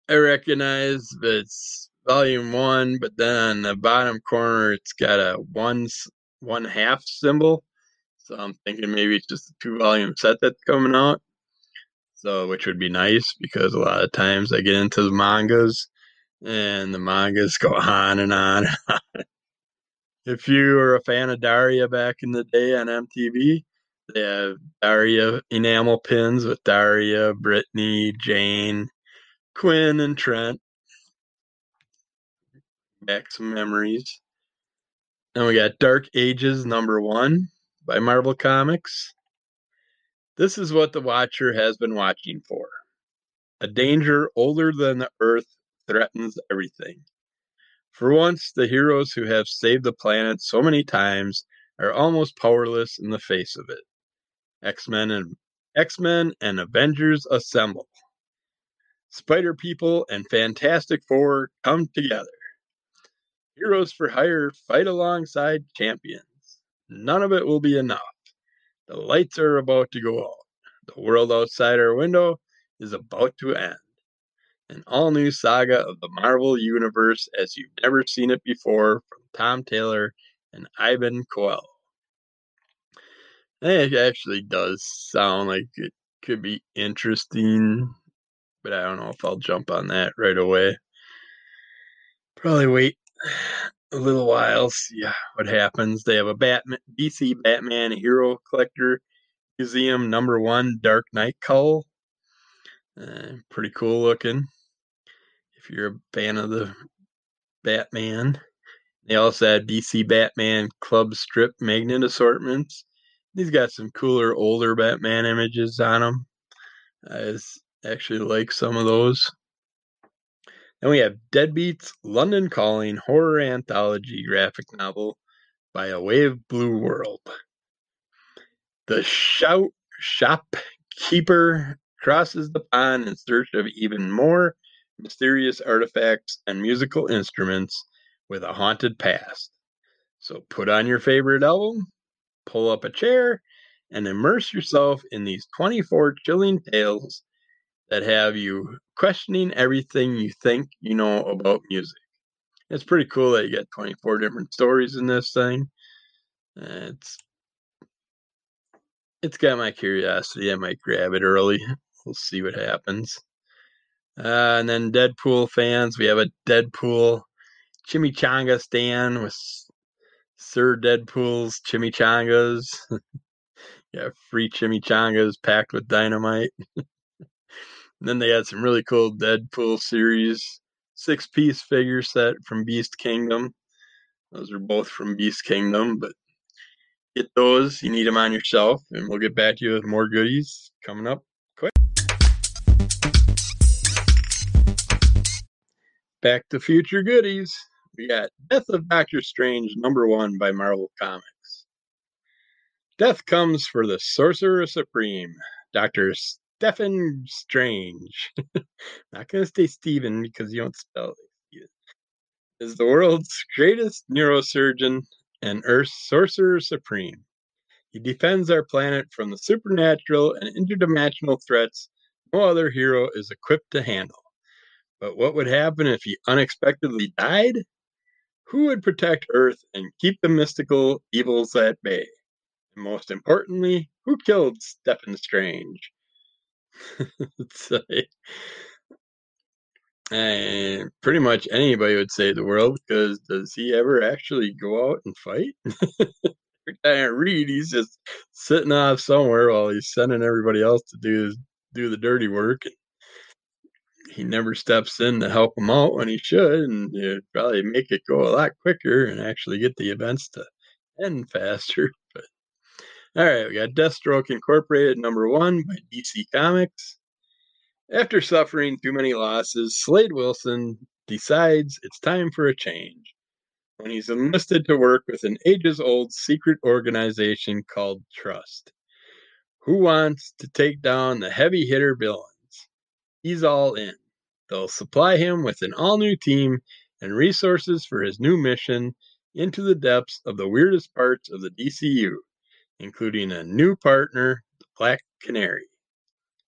[SPEAKER 1] I recognize, but it's volume one. But then on the bottom corner, it's got a one one half symbol. So I'm thinking maybe it's just a two volume set that's coming out. So which would be nice because a lot of times I get into the mangas and the mangas go on and on. And on. if you were a fan of Daria back in the day on MTV, they have Daria enamel pins with Daria, Brittany, Jane, Quinn, and Trent. Back some memories. Then we got Dark Ages number one by Marvel Comics. This is what the Watcher has been watching for. A danger older than the Earth threatens everything. For once, the heroes who have saved the planet so many times are almost powerless in the face of it. X-Men and X-Men and Avengers assemble. Spider People and Fantastic Four come together. Heroes for Hire fight alongside champions. None of it will be enough. The lights are about to go out. The world outside our window is about to end an all new saga of the Marvel Universe as you've never seen it before from Tom Taylor and Iban Coello. It actually does sound like it could be interesting, but I don't know if I'll jump on that right away. Probably wait a little while, see what happens. They have a Batman, DC Batman Hero Collector Museum number one Dark Knight Cowl. Uh, pretty cool looking if you're a fan of the Batman. They also have DC Batman Club Strip Magnet assortments. He's got some cooler older Batman images on them. I actually like some of those. Then we have Deadbeats London Calling horror anthology graphic novel by A Wave Blue World. The shout shopkeeper crosses the pond in search of even more mysterious artifacts, and musical instruments with a haunted past. So put on your favorite album, pull up a chair, and immerse yourself in these 24 chilling tales that have you questioning everything you think you know about music. It's pretty cool that you get 24 different stories in this thing. It's it's got my curiosity. I might grab it early. We'll see what happens. Uh, and then Deadpool fans, we have a Deadpool chimichanga stand with Sir Deadpool's chimichangas. yeah, free chimichangas packed with dynamite. then they had some really cool Deadpool series six piece figure set from Beast Kingdom. Those are both from Beast Kingdom, but get those. You need them on yourself, and we'll get back to you with more goodies coming up quick. Back to Future goodies. We got Death of Doctor Strange number one by Marvel Comics. Death comes for the Sorcerer Supreme, Dr. Stephen Strange. Not going to say Stephen because you don't spell it. Is the world's greatest neurosurgeon and Earth's Sorcerer Supreme. He defends our planet from the supernatural and interdimensional threats no other hero is equipped to handle. But what would happen if he unexpectedly died? Who would protect Earth and keep the mystical evils at bay? And most importantly, who killed Stephen Strange? and pretty much anybody would save the world because does he ever actually go out and fight? I read, he's just sitting off somewhere while he's sending everybody else to do do the dirty work. He never steps in to help them out when he should, and it'd probably make it go a lot quicker and actually get the events to end faster. All right, we got Deathstroke Incorporated number one by DC Comics. After suffering too many losses, Slade Wilson decides it's time for a change when he's enlisted to work with an ages old secret organization called Trust. Who wants to take down the heavy hitter villains? He's all in. They'll supply him with an all new team and resources for his new mission into the depths of the weirdest parts of the DCU, including a new partner, the Black Canary.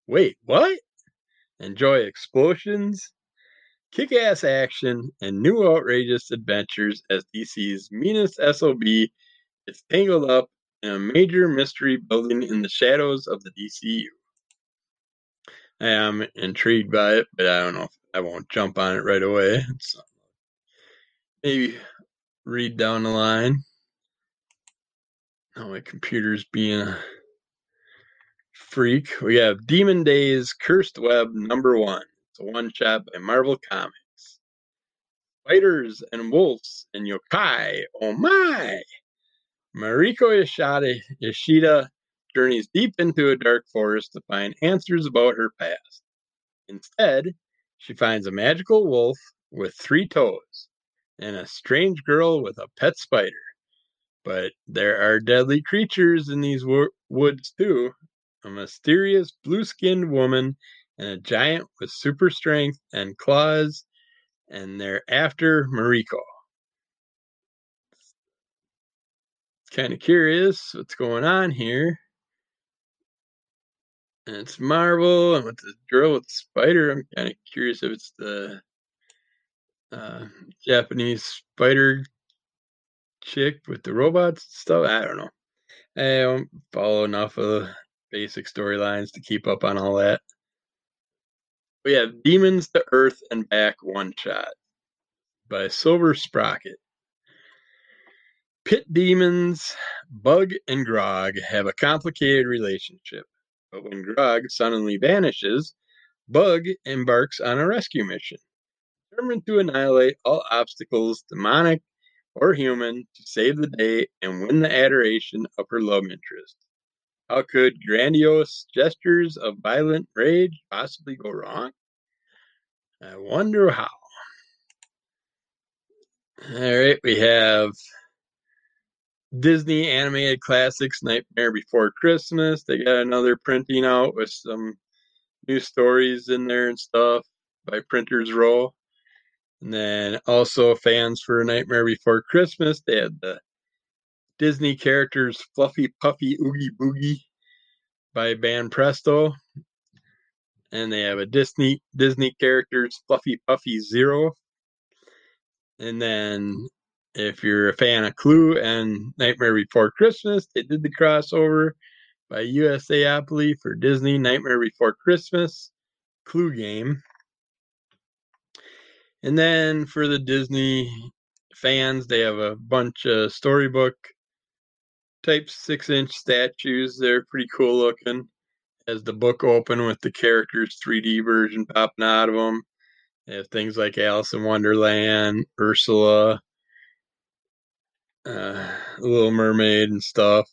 [SPEAKER 1] Wait, what? Enjoy explosions, kick ass action, and new outrageous adventures as DC's meanest SOB is tangled up in a major mystery building in the shadows of the DCU. I am intrigued by it, but I don't know if I won't jump on it right away. It's uh, maybe read down the line. Oh, my computer's being a freak. We have Demon Days Cursed Web number one. It's a one shot by Marvel Comics. Spiders and wolves and yokai. Oh my! Mariko Yashida, Yashida journeys deep into a dark forest to find answers about her past. Instead, she finds a magical wolf with three toes and a strange girl with a pet spider. But there are deadly creatures in these wo- woods too, a mysterious blue skinned woman, and a giant with super strength and claws, and they're after Mariko. Kind of curious what's going on here. And it's Marvel, and with the girl with the spider, I'm kind of curious if it's the uh, Japanese spider chick with the robots stuff. I don't know. I don't follow enough of the basic storylines to keep up on all that. We have Demons to Earth and Back One Shot by Silver Sprocket. Pit demons, Bug and Grog have a complicated relationship, but when Grog suddenly vanishes, Bug embarks on a rescue mission, determined to annihilate all obstacles, demonic or human, to save the day and win the adoration of her love interest. How could grandiose gestures of violent rage possibly go wrong? I wonder how. All right, we have Disney animated classics Nightmare Before Christmas. They got another printing out with some new stories in there and stuff by Printers Row. And then also fans for Nightmare Before Christmas, they had the Disney characters Fluffy Puffy Oogie Boogie by Banpresto. And they have a Disney Disney characters Fluffy Puffy Zero. And then if you're a fan of Clue and Nightmare Before Christmas, they did the crossover by USAopoly for Disney Nightmare Before Christmas Clue game. And then for the Disney fans, they have a bunch of storybook type six inch statues. They're pretty cool looking. As the book open with the characters 3D version popping out of them. They have things like Alice in Wonderland, Ursula, uh, Little Mermaid, and stuff.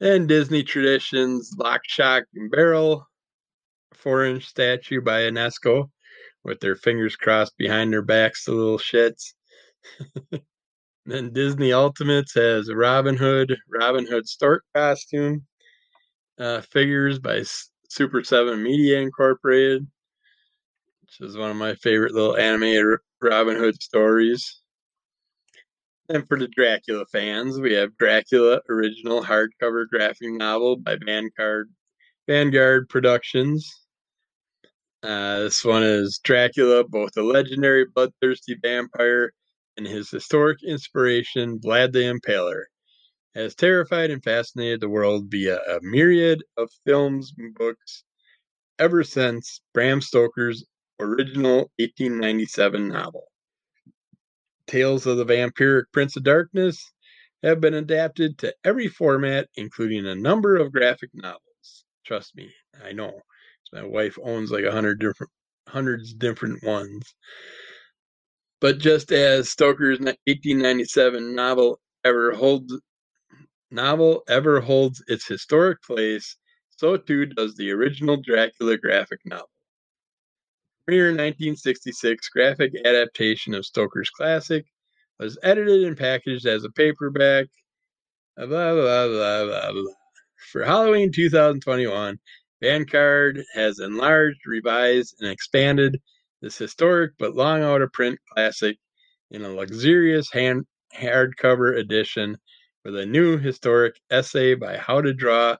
[SPEAKER 1] And Disney traditions, Lock, Shock, and Barrel, four inch statue by Enesco with their fingers crossed behind their backs, the little shits. Then Disney Ultimates has Robin Hood, Robin Hood stork costume uh, figures by Super 7 Media Incorporated, which is one of my favorite little animated Robin Hood stories. And for the Dracula fans, we have Dracula original hardcover graphic novel by Vanguard Vanguard Productions. Uh, this one is Dracula, both a legendary bloodthirsty vampire and his historic inspiration, Vlad the Impaler, has terrified and fascinated the world via a myriad of films and books ever since Bram Stoker's original 1897 novel. Tales of the Vampiric Prince of Darkness have been adapted to every format, including a number of graphic novels. Trust me, I know. My wife owns like a hundred different, hundreds different ones. But just as Stoker's 1897 novel ever holds novel ever holds its historic place, so too does the original Dracula graphic novel. Premiere 1966 graphic adaptation of Stoker's classic was edited and packaged as a paperback. Blah blah blah blah. blah. For Halloween 2021, Vanguard has enlarged, revised, and expanded this historic but long out of print classic in a luxurious hand hardcover edition with a new historic essay by How to Draw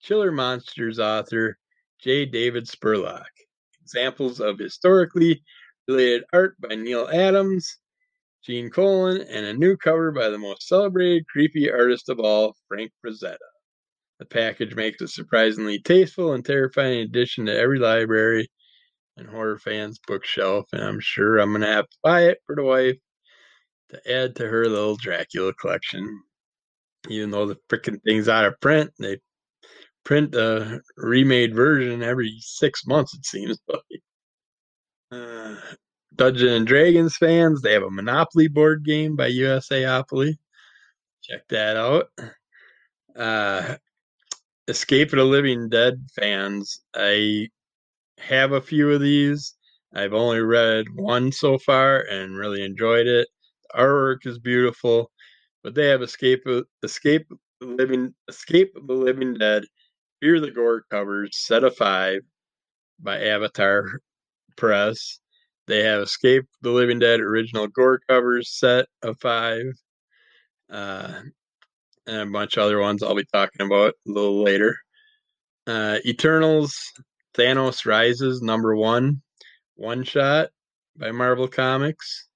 [SPEAKER 1] Chiller Monsters author J. David Spurlock. Examples of historically related art by Neal Adams, Gene Colan, and a new cover by the most celebrated creepy artist of all, Frank Frazetta. The package makes a surprisingly tasteful and terrifying addition to every library and horror fans' bookshelf, and I'm sure I'm going to have to buy it for the wife to add to her little Dracula collection. Even though the freaking thing's out of print, they print a remade version every six months, it seems like. Uh, Dungeons and Dragons fans, they have a Monopoly board game by USAopoly. Check that out. Uh, Escape of the Living Dead fans, I have a few of these. I've only read one so far and really enjoyed it. The artwork is beautiful, but they have Escape Escape the Living Escape of the Living Dead, Fear the Gore covers, set of five by Avatar Press. They have Escape the Living Dead original gore covers set of five, uh, and a bunch of other ones I'll be talking about a little later. Uh, Eternals Thanos Rises number one, one shot by Marvel Comics.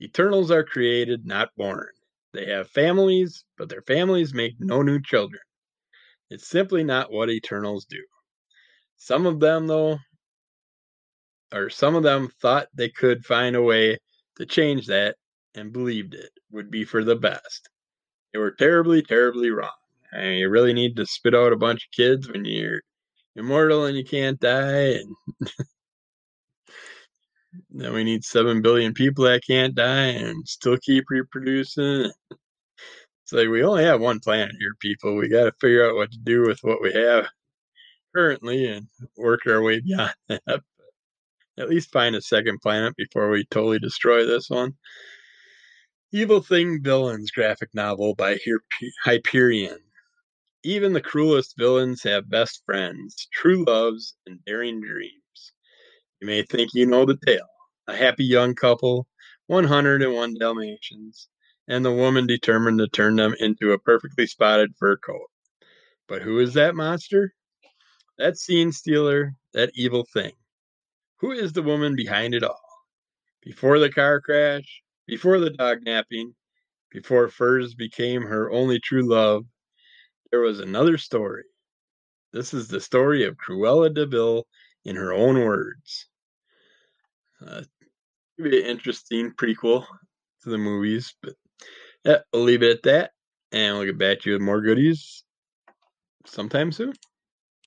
[SPEAKER 1] Eternals are created, not born. They have families, but their families make no new children. It's simply not what Eternals do. Some of them, though, or some of them thought they could find a way to change that and believed it would be for the best. They were terribly, terribly wrong. I mean, you really need to spit out a bunch of kids when you're immortal and you can't die and then we need 7 billion people that can't die and still keep reproducing. It's like we only have one planet here people. We got to figure out what to do with what we have currently and work our way beyond that. At least find a second planet before we totally destroy this one evil thing villains graphic novel by hyperion even the cruelest villains have best friends, true loves, and daring dreams. You may think you know the tale a happy young couple, 101 Dalmatians, and the woman determined to turn them into a perfectly spotted fur coat. But who is that monster? That scene stealer, that evil thing. Who is the woman behind it all? Before the car crash, before the dog napping, before furs became her only true love, there was another story. This is the story of Cruella de Vil in her own words. Uh, be an interesting prequel to the movies, but yeah, we'll leave it at that, and we'll get back to you with more goodies sometime soon.